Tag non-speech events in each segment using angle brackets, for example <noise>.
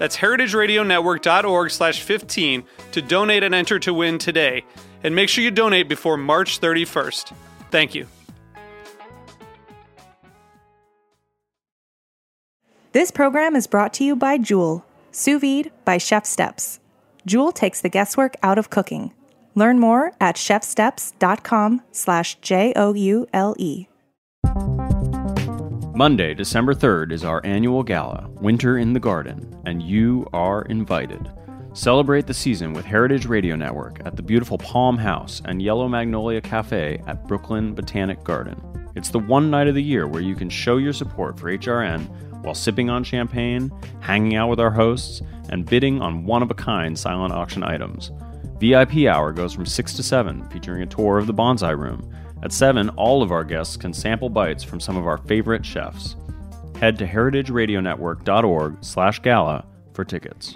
That's heritageradionetwork.org slash 15 to donate and enter to win today. And make sure you donate before March 31st. Thank you. This program is brought to you by Jewel, sous vide by Chef Steps. Jewel takes the guesswork out of cooking. Learn more at chefsteps.com slash J-O-U-L-E. Monday, December 3rd is our annual gala, Winter in the Garden, and you are invited. Celebrate the season with Heritage Radio Network at the beautiful Palm House and Yellow Magnolia Cafe at Brooklyn Botanic Garden. It's the one night of the year where you can show your support for HRN while sipping on champagne, hanging out with our hosts, and bidding on one of a kind silent auction items. VIP hour goes from 6 to 7, featuring a tour of the bonsai room. At 7, all of our guests can sample bites from some of our favorite chefs. Head to heritageradionetwork.org slash gala for tickets.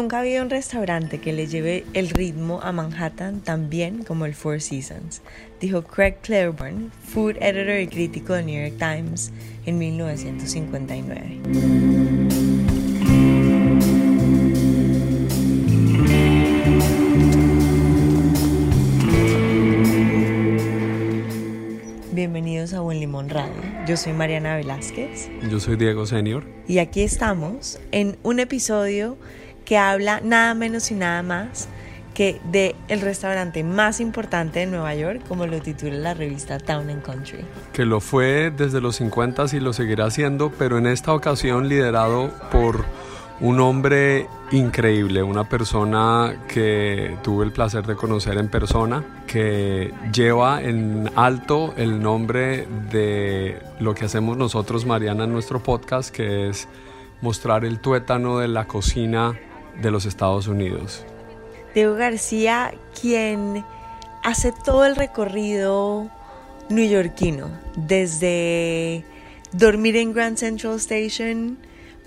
Nunca ha habido un restaurante que le lleve el ritmo a Manhattan tan bien como el Four Seasons, dijo Craig Claiborne, food editor y crítico del New York Times en 1959. Bienvenidos a Buen Limón Radio. Yo soy Mariana Velázquez. Yo soy Diego Senior. Y aquí estamos en un episodio que habla nada menos y nada más que de el restaurante más importante de Nueva York, como lo titula la revista Town and Country. Que lo fue desde los 50 y lo seguirá siendo, pero en esta ocasión liderado por un hombre increíble, una persona que tuve el placer de conocer en persona, que lleva en alto el nombre de lo que hacemos nosotros, Mariana, en nuestro podcast, que es mostrar el tuétano de la cocina de los Estados Unidos. Diego García, quien hace todo el recorrido neoyorquino, desde dormir en Grand Central Station,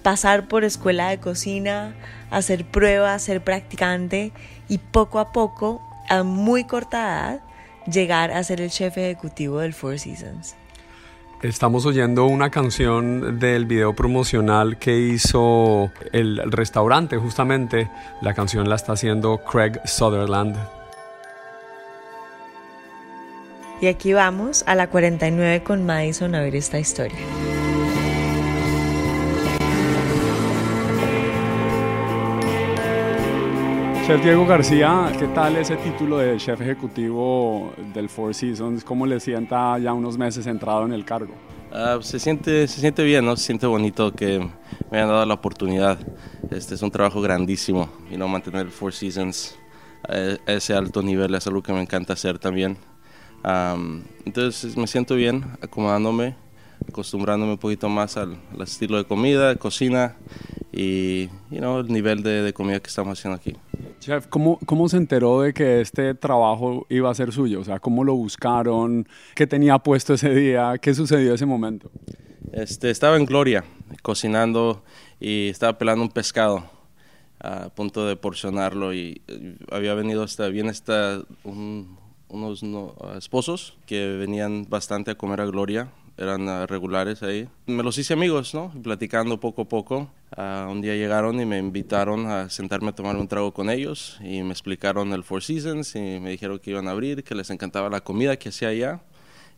pasar por escuela de cocina, hacer pruebas, ser practicante y poco a poco, a muy corta edad, llegar a ser el chef ejecutivo del Four Seasons. Estamos oyendo una canción del video promocional que hizo el restaurante, justamente. La canción la está haciendo Craig Sutherland. Y aquí vamos a la 49 con Madison a ver esta historia. Chef Diego García, ¿qué tal ese título de chef ejecutivo del Four Seasons? ¿Cómo le sienta ya unos meses entrado en el cargo? Uh, se, siente, se siente bien, ¿no? Se siente bonito que me hayan dado la oportunidad. Este es un trabajo grandísimo, y no mantener el Four Seasons a ese alto nivel es algo que me encanta hacer también. Um, entonces me siento bien acomodándome, acostumbrándome un poquito más al, al estilo de comida, cocina y you know, el nivel de, de comida que estamos haciendo aquí. Chef, ¿cómo, ¿cómo se enteró de que este trabajo iba a ser suyo? O sea, ¿cómo lo buscaron? ¿Qué tenía puesto ese día? ¿Qué sucedió ese momento? Este, estaba en Gloria, cocinando y estaba pelando un pescado a punto de porcionarlo y había venido hasta bien hasta un, unos no, esposos que venían bastante a comer a Gloria eran ah, regulares ahí. Me los hice amigos, ¿no? Platicando poco a poco. Ah, un día llegaron y me invitaron a sentarme a tomar un trago con ellos y me explicaron el Four Seasons y me dijeron que iban a abrir, que les encantaba la comida que hacía allá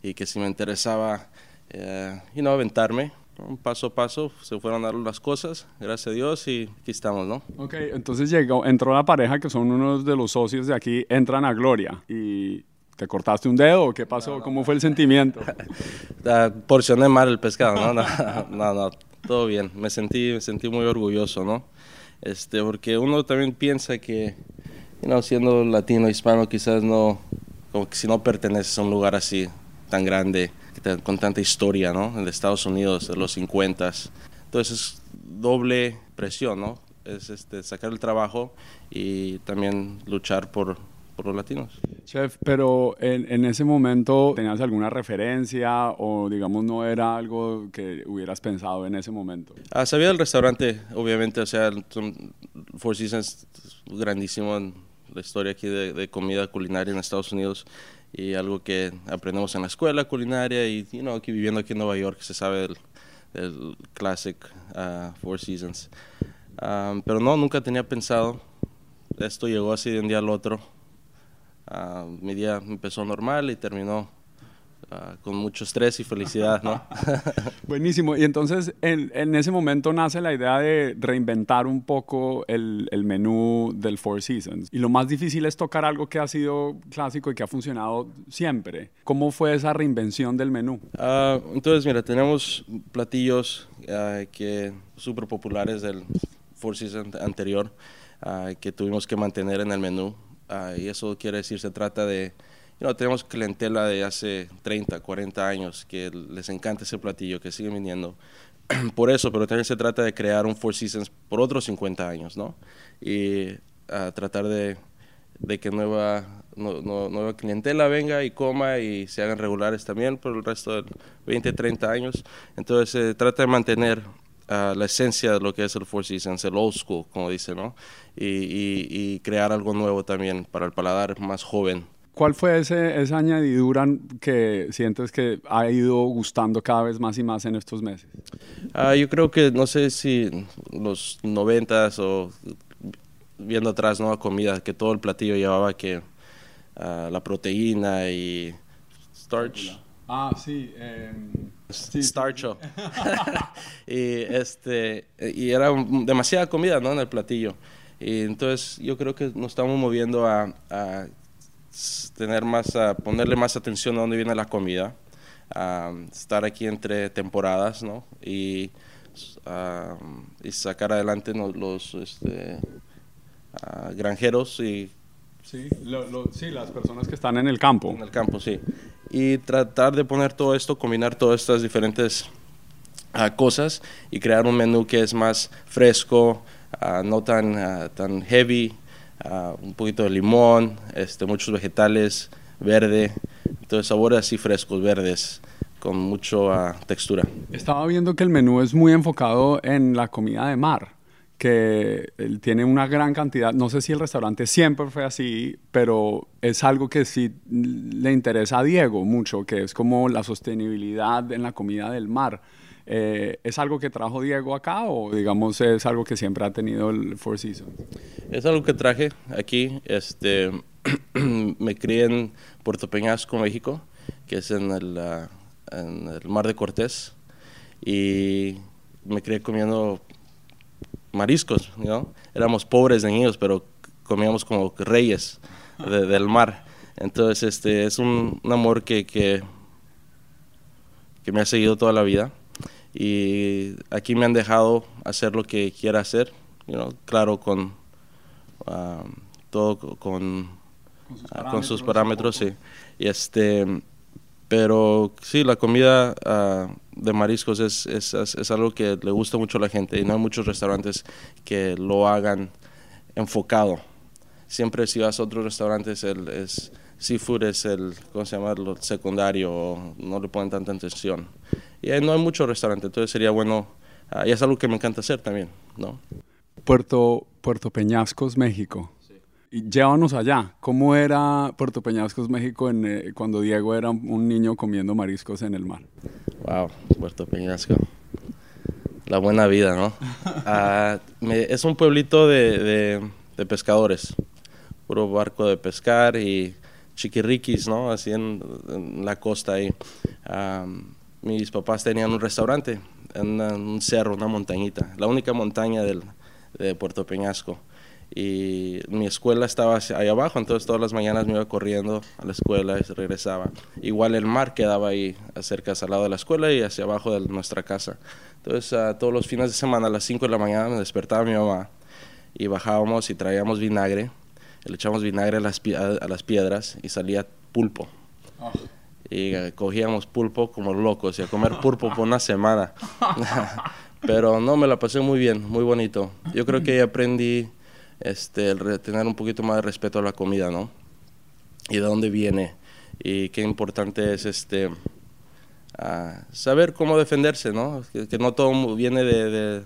y que si me interesaba, eh, you know, aventarme. Un paso a paso se fueron dando las cosas, gracias a Dios, y aquí estamos, ¿no? Ok, entonces llegó, entró la pareja que son unos de los socios de aquí, entran a Gloria y ¿Te cortaste un dedo? ¿Qué pasó? ¿Cómo fue el sentimiento? <laughs> Ah, porcioné mal el pescado, ¿no? <laughs> No, no, todo bien. Me sentí, me sentí muy orgulloso, ¿no? Este, porque uno también piensa que, you siendo latino, hispano, quizás no, como que si no perteneces a un lugar así, tan grande, con tanta historia, ¿no? En Estados Unidos, de los 50. Entonces es doble presión, ¿no? Es este, sacar el trabajo y también luchar por, por los latinos. Chef, pero en, en, ese momento tenías alguna referencia o digamos no era algo que hubieras pensado en ese momento? Ah, sabía del restaurante, obviamente, o sea, Four Seasons grandísimo en la historia aquí de, de, comida culinaria en Estados Unidos y algo que aprendemos en la escuela culinaria y you know, aquí viviendo aquí en Nueva York se sabe del, del classic uh, Four Seasons. Um, pero no, nunca tenía pensado. Esto llegó así de un día al otro Uh, mi día empezó normal y terminó uh, con mucho estrés y felicidad, ¿no? <laughs> Buenísimo. Y entonces en, en, ese momento nace la idea de reinventar un poco el, el, menú del Four Seasons. Y lo más difícil es tocar algo que ha sido clásico y que ha funcionado siempre. ¿Cómo fue esa reinvención del menú? Uh, entonces, mira, tenemos platillos que súper populares del Four Seasons anterior que tuvimos que mantener en el menú Ah, y eso quiere decir, se trata de, tenemos clientela de hace 30, 40 años que les encanta ese platillo, que siguen viniendo. <clears throat> por eso, pero también se trata de crear un Four Seasons por otros 50 años, ¿no? Y ah, tratar de, de, que nueva, nueva clientela venga y coma y se hagan regulares también por el resto de 20, 30 años. Entonces se trata de mantener la esencia de lo que es el Four Seasons, el old school, como dice, ¿no? Y, y, crear algo nuevo también para el paladar más joven. ¿Cuál fue ese, esa añadidura que sientes que ha ido gustando cada vez más y más en estos meses? Ah, yo creo que, no sé si los noventas o viendo atrás, ¿no? Comida, que todo el platillo llevaba que uh, la proteína y starch. Ah, sí. Eh Starcho. <laughs> y, este, y era demasiada comida ¿no? en el platillo. Y entonces yo creo que nos estamos moviendo a, a tener más, a ponerle más atención a dónde viene la comida, a estar aquí entre temporadas, ¿no? Y, y sacar adelante los, este, granjeros y Sí, sí, las personas que están en el campo. En el campo, sí. Y tratar de poner todo esto, combinar todas estas diferentes uh, cosas y crear un menú que es más fresco, uh, no tan, uh, tan heavy, un poquito de limón, este, muchos vegetales, verde, entonces sabores así frescos, verdes con mucha textura. Estaba viendo que el menú es muy enfocado en la comida de mar que él tiene una gran cantidad, no sé si el restaurante siempre fue así, pero es algo que sí le interesa a Diego mucho, que es como la sostenibilidad en la comida del mar. Eh, ¿Es algo que trajo Diego acá o digamos es algo que siempre ha tenido el Four Seasons? Es algo que traje aquí. Este, <clears throat> me crié en Puerto Peñasco, México, que es en el, ah, en el Mar de Cortés, y me crié comiendo mariscos, ¿no? Éramos pobres de niños, pero comíamos como reyes del mar. Entonces, este, es un, amor que, que, me ha seguido toda la vida. Y aquí me han dejado hacer lo que quiera hacer, claro, con um, todo con, con sus parámetros, sí. Y este, pero sí, la comida uh, de mariscos es, es, es, algo que le gusta mucho a la gente y no hay muchos restaurantes que lo hagan enfocado. Siempre si vas a otros restaurantes, el es, seafood es el, ¿cómo se llama?, lo secundario, no le ponen tanta atención. Y no hay muchos restaurantes, entonces sería bueno, uh, y es algo que me encanta hacer también, ¿no? Puerto, Puerto Peñascos, México. Llévanos allá. ¿Cómo era Puerto Peñascos, México, en, eh, cuando Diego era un niño comiendo mariscos en el mar? Wow, Puerto Peñasco. La buena vida, ¿no? <laughs> Ah, me- es un pueblito de, de- de pescadores. Puro barco de pescar y chiquirriquis, ¿no? Así en, en la costa ahí. Ah, mis papás tenían un restaurante en un cerro, una montañita. La única montaña del, de Puerto Peñasco. Y mi escuela estaba ahí abajo, entonces todas las mañanas me iba corriendo a la escuela y regresaba. Igual el mar quedaba ahí cerca al lado de la escuela y hacia abajo de nuestra casa. Entonces ah, todos los fines de semana a las 5 de la mañana me despertaba mi mamá y bajábamos y traíamos vinagre, le echábamos vinagre a las, a, a las piedras y salía pulpo. Y eh, cogíamos pulpo como locos y a comer pulpo por una semana. <laughs> Pero no, me la pasé muy bien, muy bonito. Yo creo que ahí aprendí este, el tener un poquito más de respeto a la comida, ¿no? Y de dónde viene y qué importante es este ah, saber cómo defenderse, ¿no? Que, que no todo viene de, de-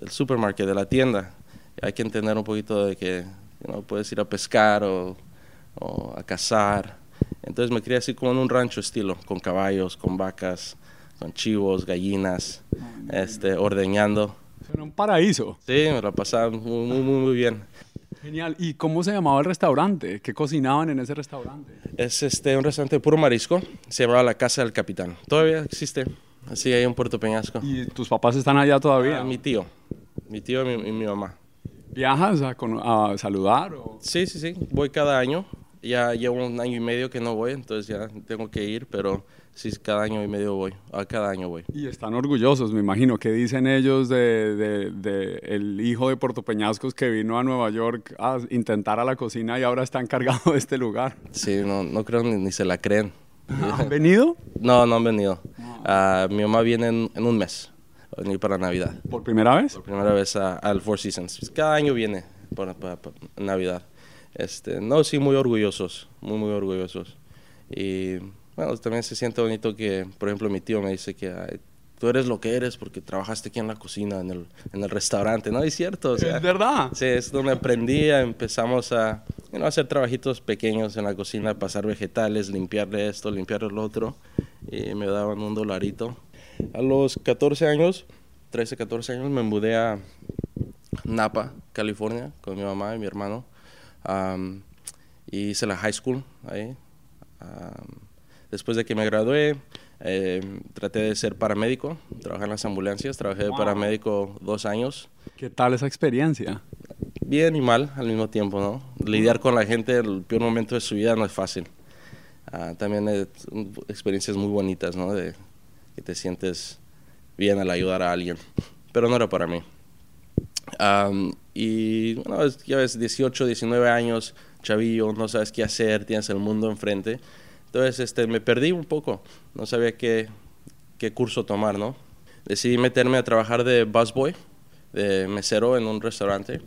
del supermercado, de la tienda. Hay que entender un poquito de que no puedes ir a pescar o, o a cazar. Entonces me crié así como en un rancho estilo, con caballos, con vacas, con chivos, gallinas, este, ordeñando. Era un paraíso. Sí, me la pasaba muy, muy, muy, bien. Genial. ¿Y cómo se llamaba el restaurante? ¿Qué cocinaban en ese restaurante? Es este, un restaurante de puro marisco, se llamaba La Casa del Capitán. Todavía existe, así ahí en Puerto Peñasco. ¿Y tus papás están allá todavía? Ah, mi tío, mi tío y mi, y mi mamá. ¿Viajas a saludar? o- Sí, sí, sí, voy cada año. Ya llevo un año y medio que no voy, entonces ya tengo que ir, pero sí, cada año y medio voy, a cada año voy. Y están orgullosos, me imagino. ¿Qué dicen ellos de, de- de el hijo de Puerto Peñascos que vino a Nueva York a intentar a la cocina y ahora está encargado de este lugar? Sí, no, no creo ni, ni se la creen. ¿Han venido? No, no han venido. Ah, mi mamá viene en, en un mes, va a venir para Navidad. ¿Por primera vez? Por primera vez al Four Seasons. Cada año viene para, para- para Navidad. Este, no, sí, muy orgullosos, muy, muy orgullosos. Y bueno, también se siente bonito que, por ejemplo, mi tío me dice que "Ay, tú eres lo que eres porque trabajaste aquí en la cocina, en el, en el restaurante. No, es cierto. o sea, ¿Es verdad? Sí, es donde aprendí, empezamos a you know, hacer trabajitos pequeños en la cocina, pasar vegetales, limpiarle esto, limpiarle lo otro, y me daban un dolarito. A los 14 años, 13, 14 años, me mudé a Napa, California, con mi mamá y mi hermano. Am, y hice la high school ahí. Am, después de que me gradué, eh, traté de ser paramédico, trabajar en las ambulancias, trabajé de paramédico dos años ¿Qué tal esa experiencia? bien y mal al mismo tiempo, ¿no? Lidiar con la gente en el peor momento de su vida no es fácil. Ah, también un- experiencias muy bonitas, ¿no? De que te sientes bien al ayudar a alguien, pero no era para mí. Y bueno, ya ves, 18, 19 años, chavillo, no sabes qué hacer, tienes el mundo enfrente. Entonces, este, me perdí un poco, no sabía qué, qué curso tomar, ¿no? Decidí meterme a trabajar de busboy, de mesero en un restaurante.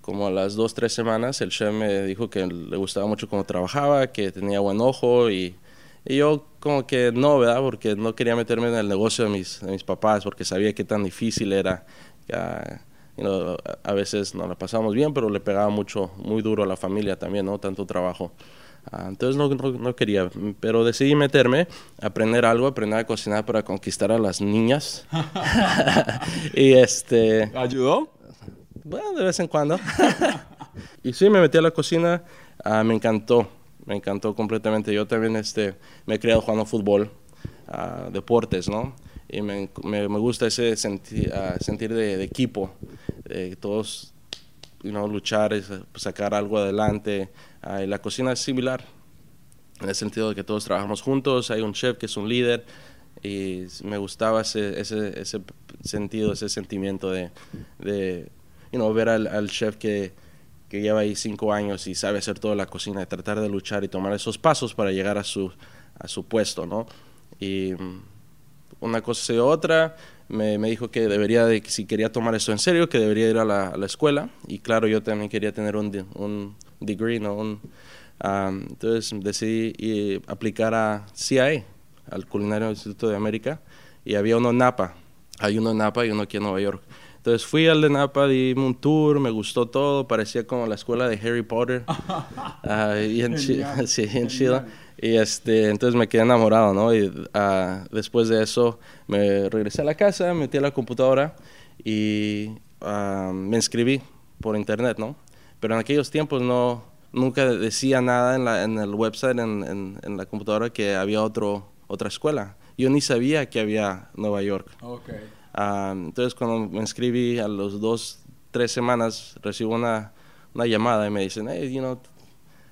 Como a las dos, tres semanas, el chef me dijo que le gustaba mucho cómo trabajaba, que tenía buen ojo y, y yo como que no, ¿verdad? Porque no quería meterme en el negocio de mis, de mis papás porque sabía qué tan difícil era. Ya, a- veces no la pasábamos bien, pero le pegaba mucho, muy duro a la familia también, ¿no? Tanto trabajo. Ah, entonces no, no, no quería, pero decidí meterme, aprender algo, aprender a cocinar para conquistar a las niñas. <laughs> <laughs> y este... ¿Ayudó? Bueno, de vez en cuando. <laughs> y sí, me metí a la cocina, ah, me encantó, me encantó completamente. Yo también este, me he criado jugando fútbol, ah, deportes, ¿no? Y me, me, me gusta ese senti- sentir de, de equipo, de todos you know, luchar, es, sacar algo adelante. Ah, la cocina es similar, en el sentido de que todos trabajamos juntos, hay un chef que es un líder y me gustaba ese, ese, sentido, ese sentimiento de, de ver al, chef que, lleva ahí cinco años y sabe hacer toda la cocina y tratar de luchar y tomar esos pasos para llegar a su, a su puesto, ¿no? Y mm, una cosa y otra, me, me dijo que debería, de, si quería tomar esto en serio, que debería ir a la, escuela. Y claro, yo también quería tener un, un degree, ¿no? Un, um, entonces decidí y aplicar a CIA, al Culinario Instituto de América, y había uno en Napa. Hay uno en Napa y uno aquí en Nueva York. Entonces fui al de Napa, di un tour, me gustó todo, parecía como la escuela de Harry Potter. <laughs> Ah, y en, <laughs> sí, en Chile. Y este, entonces me quedé enamorado, ¿no? Y ah, después de eso me regresé a la casa, metí a la computadora y ah, me inscribí por internet, ¿no? Pero en aquellos tiempos no, nunca decía nada en, la, en el website, en, en- en la computadora, que había otro, otra escuela. Yo ni sabía que había Nueva York. Ah, entonces cuando me inscribí a los dos, tres semanas, recibo una, una llamada y me dicen, hey, you know,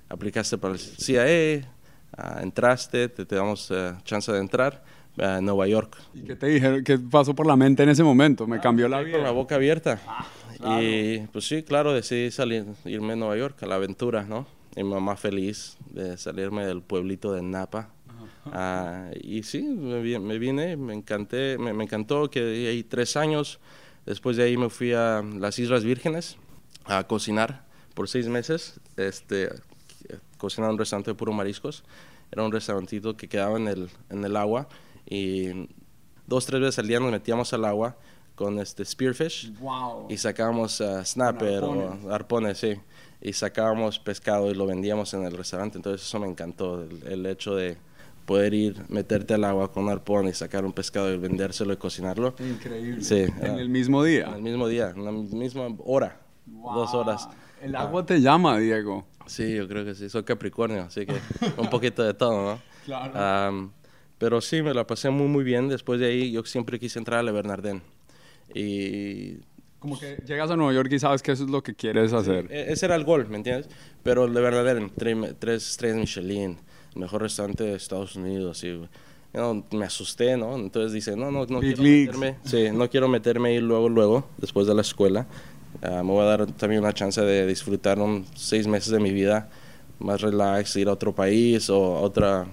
aplicaste para el CIA, ah, entraste, te, te damos eh, chance de entrar a Nueva York. ¿Y qué te dijeron? ¿Qué pasó por la mente en ese momento? Me cambió la Con la vida. boca abierta. Y pues sí, claro, decidí salir, irme a Nueva York, a la aventura, ¿no? Y mi mamá feliz de salirme del pueblito de Napa. Ah, y sí, me, me vine, me encanté, me, me encantó que ahí tres años. Después de ahí me fui a las Islas Vírgenes a cocinar por seis meses. Este, cocinaba en un restaurante de puro mariscos. Era un restaurantito que quedaba en el, en el agua y dos, tres veces al día nos metíamos al agua con este spearfish Wow. y sacábamos ah, snapper o arpones, sí. Y sacábamos pescado y lo vendíamos en el restaurante. Entonces eso me encantó, el, el hecho de poder ir, meterte al agua con un arpón y sacar un pescado y vendérselo y cocinarlo. Increíble. Sí, En el mismo en día. el mismo día, en la misma hora, dos horas. El agua te llama, Diego. Sí, yo creo que sí. Soy Capricornio, así que un poquito de todo, ¿no? <laughs> Claro. Am, pero sí, me la pasé muy, muy bien. Después de ahí, yo siempre quise entrar a Le Bernardin. Y Como que llegas a Nueva York y sabes que eso es lo que quieres hacer. e- ese era el gol, ¿me entiendes? Pero Le Bernardin, tre- tres estrellas Michelin, el mejor restaurante de Estados Unidos. Y, you know, me asusté, ¿no? Entonces dice, no, no, no Big quiero leagues. meterme. Sí, no quiero meterme ahí luego, luego, después de la escuela. Ah, me voy a dar también una chance de disfrutar un seis meses de mi vida más relax, ir a otro país o a otra,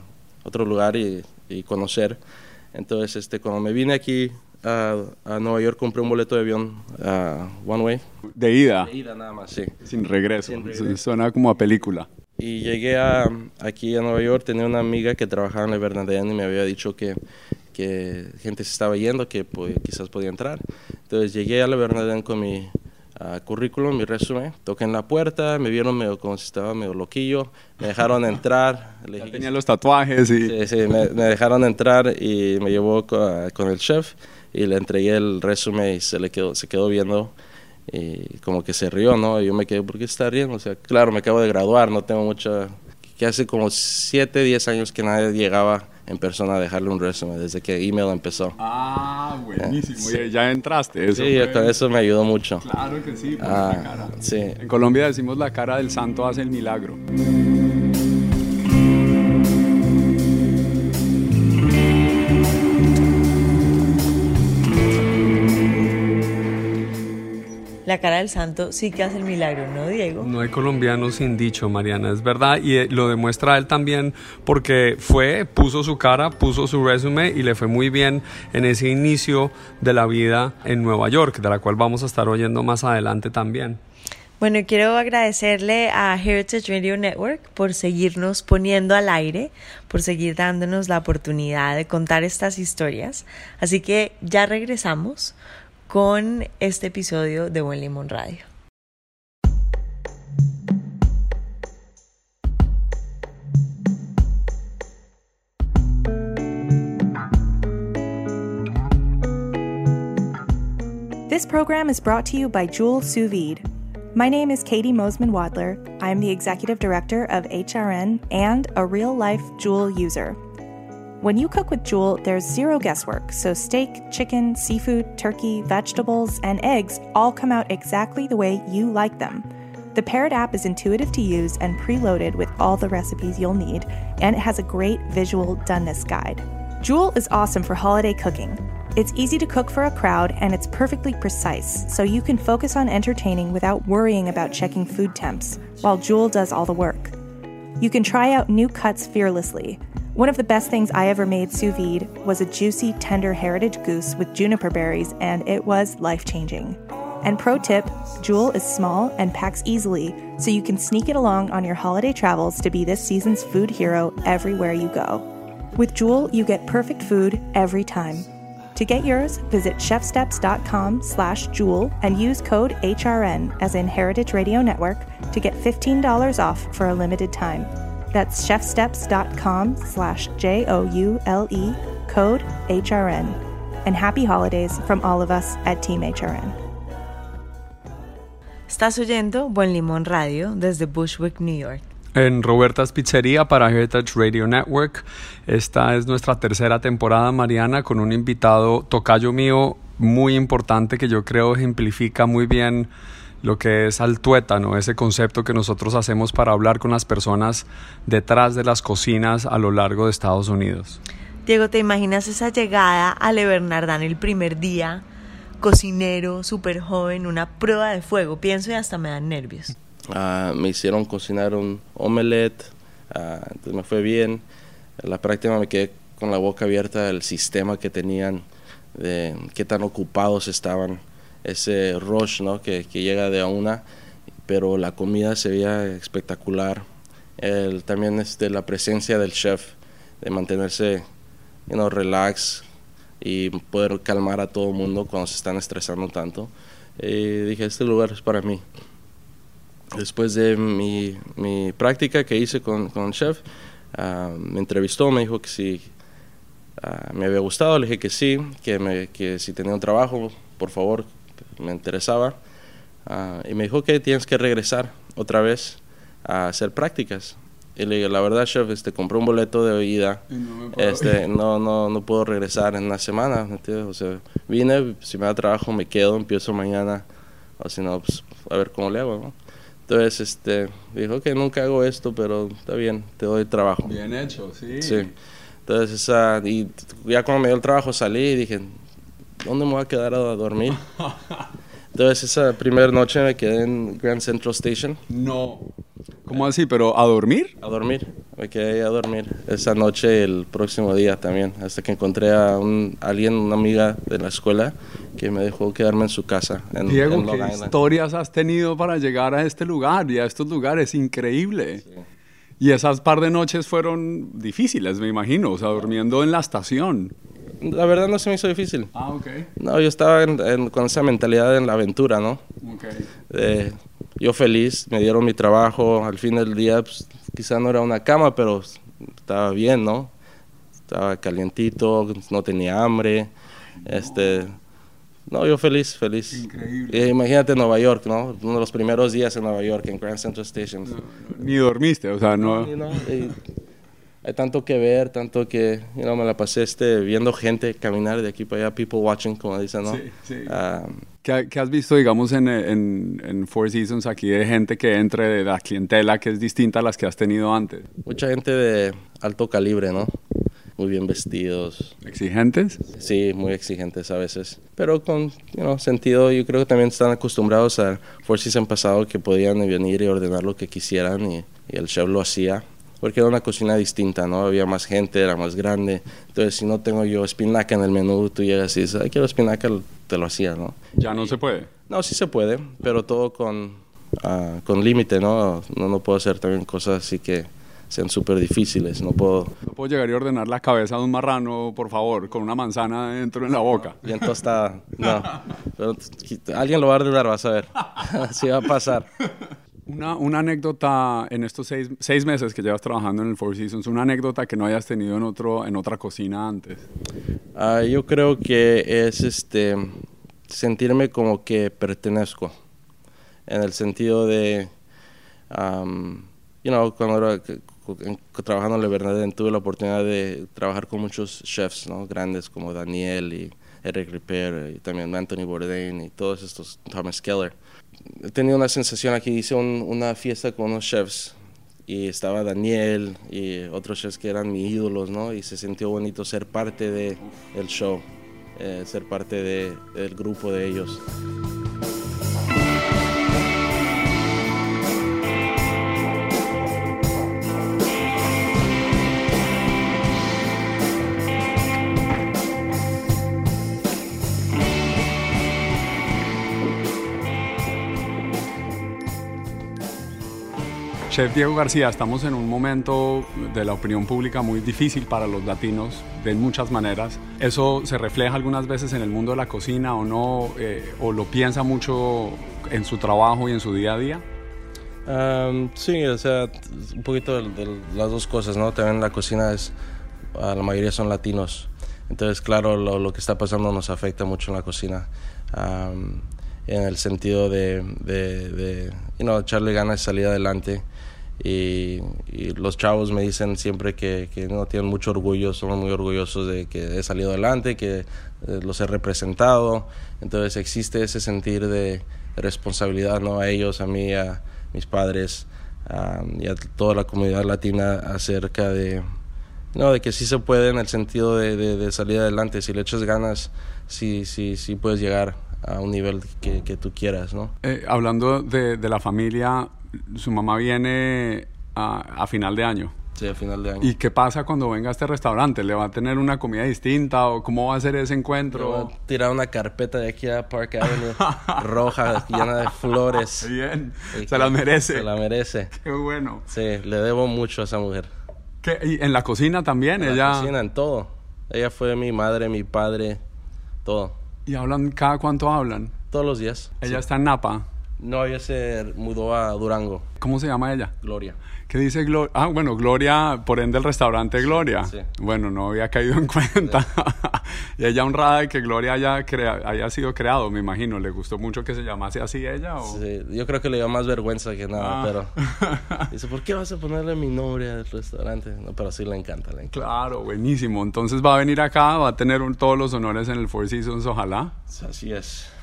otro lugar y, y conocer. Entonces, este, cuando me vine aquí a, a Nueva York, compré un boleto de avión One Way. De ida, De ida nada más, sí. sin regreso. Sin regreso. Suena como a película. Y llegué a, aquí a Nueva York, tenía una amiga que trabajaba en la Bernardin y me había dicho que, que gente se estaba yendo, que pues, quizás podía entrar. Entonces llegué a la Bernardin con mi ah, currículum, mi resumen, toqué en la puerta, me vieron medio como si estaba medio loquillo, me dejaron entrar. le dije tenía los tatuajes y... Sí, sí, me, me dejaron entrar y me llevó co- con, el chef y le entregué el resumen y se le quedó, se quedó viendo y como que se rió, ¿no? Y yo me quedé, ¿por qué está riendo? O sea, claro, me acabo de graduar, no tengo mucha... Que hace como 7, 10 años que nadie llegaba en persona a dejarle un resumen, desde que email empezó. Ah, buenísimo. Y ya entraste. Eso sí, fue- con eso me ayudó mucho. Claro que sí, por Ah, la cara. sí. En Colombia decimos la cara del santo hace el milagro. La cara del santo sí que hace el milagro, ¿no, Diego? No hay colombiano sin dicho, Mariana, es verdad. Y eh, lo demuestra él también porque fue, puso su cara, puso su resumen y le fue muy bien en ese inicio de la vida en Nueva York, de la cual vamos a estar oyendo más adelante también. Bueno, quiero agradecerle a Heritage Radio Network por seguirnos poniendo al aire, por seguir dándonos la oportunidad de contar estas historias. Así que ya regresamos con este episodio de Buen Limón Radio. This program is brought to you by Jewel Sous Vide. My name is Katie Mosman Wadler. I am the executive director of HRN and a real life Jewel user. When you cook with Jewel, there's zero guesswork, so steak, chicken, seafood, turkey, vegetables, and eggs all come out exactly the way you like them. The Parrot app is intuitive to use and preloaded with all the recipes you'll need, and it has a great visual doneness guide. Jewel is awesome for holiday cooking. It's easy to cook for a crowd and it's perfectly precise, so you can focus on entertaining without worrying about checking food temps, while Jewel does all the work. You can try out new cuts fearlessly. One of the best things I ever made sous vide was a juicy, tender heritage goose with juniper berries, and it was life changing. And pro tip Jewel is small and packs easily, so you can sneak it along on your holiday travels to be this season's food hero everywhere you go. With Jewel, you get perfect food every time. To get yours, visit chefsteps.com slash jewel and use code HRN as in Heritage Radio Network to get $15 off for a limited time. That's chefsteps.com slash J-O-U-L-E, code HRN. And happy holidays from all of us at Team HRN. Estás oyendo Buen Limón Radio desde Bushwick, New York. en Roberta's Pizzería para Heritage Radio Network. Esta es nuestra tercera temporada, Mariana, con un invitado tocayo mío muy importante que yo creo ejemplifica muy bien lo que es altuétano, ese concepto que nosotros hacemos para hablar con las personas detrás de las cocinas a lo largo de Estados Unidos. Diego, ¿te imaginas esa llegada a Le Bernardin el primer día? Cocinero, súper joven, una prueba de fuego. Pienso y hasta me dan nervios. Ah, me hicieron cocinar un omelette, entonces me fue bien. En la práctica me quedé con la boca abierta del sistema que tenían, de qué tan ocupados estaban, ese rush ¿no? que, que llega de a una, pero la comida se veía espectacular. El, también este, la presencia del chef, de mantenerse you know, relax y poder calmar a todo el mundo cuando se están estresando tanto. Y dije, este lugar es para mí después de mi, mi, práctica que hice con, con el chef, uh, me entrevistó, me dijo que si uh, me había gustado, le dije que sí, que, me, que si tenía un trabajo, por favor, me interesaba. Uh, y me dijo que tienes que regresar otra vez a hacer prácticas. Y le dije, la verdad, chef, este, compré un boleto de ida. No, este, no, no, no puedo regresar en una semana. O sea, vine, si me da trabajo, me quedo, empiezo mañana. O si no, pues, a ver cómo le hago. ¿no? Entonces, este, dijo que nunca hago esto, pero está bien, te doy trabajo. Bien hecho, sí. Sí. Entonces, esa, y ya cuando me dio el trabajo salí y dije, ¿dónde me voy a quedar a dormir? Entonces, esa primera noche me quedé en Grand Central Station. No. ¿Cómo así? ¿Pero a dormir? A dormir. Me quedé a dormir esa noche el próximo día también, hasta que encontré a un, alguien, una amiga de la escuela, que me dejó quedarme en su casa. En, Diego, en ¿qué historias has tenido para llegar a este lugar y a estos lugares? Increíble. Sí. Y esas par de noches fueron difíciles, me imagino, o sea, durmiendo en la estación. La verdad no se me hizo difícil. Ah, ok. No, yo estaba en, en, con esa mentalidad en la aventura, ¿no? Ok. De, yo feliz, me dieron mi trabajo, al fin del día pues, quizá no era una cama, pero estaba bien, ¿no? Estaba calientito, no tenía hambre, este... No, yo feliz, feliz. Increíble. Eh, imagínate Nueva York, ¿no? Uno de los primeros días en Nueva York, en Grand Central Station. No, no, ni dormiste, o sea, no... no y, hay tanto que ver, tanto que, you know, me la pasé este, viendo gente caminar de aquí para allá, people watching, como dicen, ¿no? Sí, sí. Um, ¿Qué, ¿Qué, has visto, digamos, en, en, en, Four Seasons aquí de gente que entre de la clientela que es distinta a las que has tenido antes? Mucha gente de alto calibre, ¿no? Muy bien vestidos. ¿Exigentes? Sí, muy exigentes a veces. Pero con you know, sentido, yo creo que también están acostumbrados al Four Seasons pasado que podían venir y ordenar lo que quisieran y, y el chef lo hacía porque era una cocina distinta, ¿no? Había más gente, era más grande. Entonces, si no tengo yo espinaca en el menú, tú llegas y dices, ay, quiero espinaca, te lo hacía, ¿no? ¿Ya no se puede? No, sí se puede, pero todo con, uh, con límite, ¿no? ¿no? No puedo hacer también cosas así que sean súper difíciles, no puedo... No puedo llegar y ordenar la cabeza de un marrano, por favor, con una manzana dentro en la boca. Bien tostada, no. Pero alguien lo va a ordenar, vas a ver. <laughs> Así va a pasar. Una, una, anécdota en estos seis, seis, meses que llevas trabajando en el Four Seasons, una anécdota que no hayas tenido en, otro, en otra cocina antes. Uh, yo creo que es este, sentirme como que pertenezco, en el sentido de, um, you know, cuando era, trabajando en Le Bernardin tuve la oportunidad de trabajar con muchos chefs ¿no? grandes como Daniel y Eric Ripper y también Anthony Bourdain y todos estos, Thomas Keller he tenido una sensación aquí, hice un, una fiesta con unos chefs y estaba Daniel y otros chefs que eran mis ídolos, ¿no? Y se sintió bonito ser parte del de show, eh, ser parte de, del grupo de ellos. Chef Diego García, estamos en un momento de la opinión pública muy difícil para los latinos de muchas maneras. ¿Eso se refleja algunas veces en el mundo de la cocina o no? Eh, ¿O lo piensa mucho en su trabajo y en su día a día? Um, sí, o sea, un poquito de, de, las dos cosas, ¿no? También la cocina es, la mayoría son latinos. Entonces, claro, lo, que está pasando nos afecta mucho en la cocina. Em, en el sentido de, de, de you echarle ganas de salir adelante. Y, y, los chavos me dicen siempre que, que, no tienen mucho orgullo, somos muy orgullosos de que he salido adelante, que eh, los he representado. Entonces existe ese sentir de responsabilidad ¿no? a ellos, a mí, a mis padres y a toda la comunidad latina acerca de, no, de que sí se puede en el sentido de, de, de salir adelante. Si le echas ganas, sí, sí, sí puedes llegar a un nivel que, que tú quieras, ¿no? Eh, hablando de, de, la familia, su mamá viene a, a, final de año. Sí, a final de año. ¿Y qué pasa cuando venga a este restaurante? ¿Le va a tener una comida distinta o cómo va a ser ese encuentro? Va a tirar una carpeta de aquí a Park Avenue <laughs> roja, llena de flores. <laughs> Bien, se la merece. Se la merece. <laughs> Qué bueno. Sí, le debo mucho a esa mujer. ¿Qué? ¿Y en la cocina también? En ella... la cocina, en todo. Ella fue mi madre, mi padre, todo. ¿Y hablan cada cuánto hablan? Todos los días. ¿Ella sí. está en Napa? No, ella se mudó a Durango. ¿Cómo se llama ella? Gloria. ¿Qué dice Gloria? Ah, bueno, Gloria, por ende el restaurante Gloria. Sí. Bueno, no había caído en cuenta. Sí. <laughs> y ella honrada de que Gloria haya, crea haya sido creado, me imagino. ¿Le gustó mucho que se llamase así ella? O? Sí, yo creo que le dio más vergüenza que nada, ah. pero <laughs> dice, ¿por qué vas a ponerle mi nombre al restaurante? No, pero sí le encanta, le encanta. Claro, buenísimo. Entonces va a venir acá, va a tener un, todos los honores en el Four Seasons, ojalá. Así es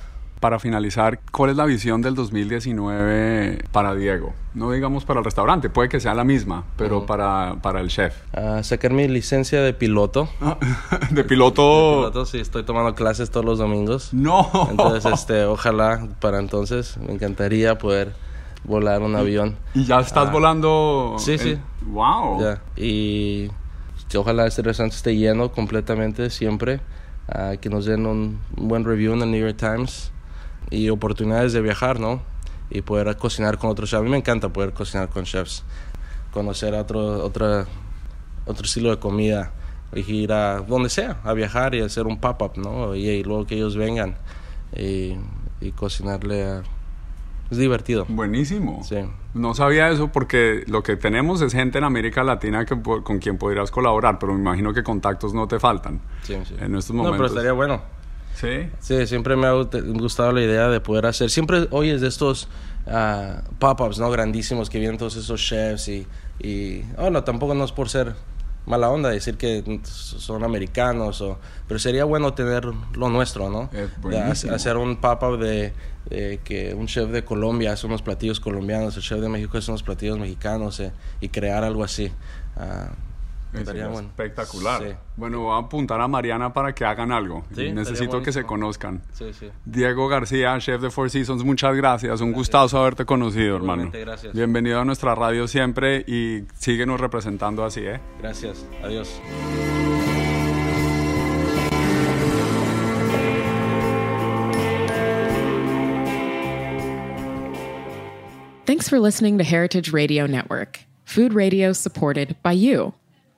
para finalizar, ¿cuál es la visión del 2019 para Diego? No digamos para el restaurante, puede que sea la misma, pero uh -huh. para, para el chef. Uh, sacar mi licencia de piloto. <laughs> ¿De piloto? De piloto, sí, estoy tomando clases todos los domingos. No. Entonces, este, ojalá para entonces me encantaría poder volar un avión. ¿Y ya estás uh, volando? Sí, sí. ¡Wow! Y ojalá este restaurante esté lleno completamente siempre. Uh, que nos den un, buen review en el New York Times y oportunidades de viajar, ¿no? Y poder cocinar con otros chefs. A mí me encanta poder cocinar con chefs, conocer otro, otra, otro estilo de comida, y ir a donde sea, a viajar y hacer un pop-up, ¿no? Y, y, luego que ellos vengan y, y cocinarle a... Es divertido. Buenísimo. Sí. No sabía eso porque lo que tenemos es gente en América Latina que, con quien podrías colaborar, pero me imagino que contactos no te faltan sí, sí. en estos momentos. No, pero estaría bueno. Sí. Sí, siempre me ha gustado la idea de poder hacer. Siempre oyes de estos uh, pop-ups, ¿no? Grandísimos que vienen todos esos chefs y. y oh, no, tampoco no es por ser mala onda decir que son americanos, o, pero sería bueno tener lo nuestro, ¿no? De hacer un pop-up de, de, que un chef de Colombia hace unos platillos colombianos, el chef de México hace unos platillos mexicanos eh, y crear algo así. Uh, Estaría bueno. espectacular. Sí. Bueno, voy a apuntar a Mariana para que hagan algo. Sí, Necesito que se conozcan. Sí, sí. Diego García, chef de Four Seasons, muchas gracias. Un gracias. gustazo haberte conocido, hermano. Gracias. Bienvenido a nuestra radio siempre y síguenos representando así, ¿eh? Gracias. Adiós. Thanks for listening to Heritage Radio Network, food radio supported by you.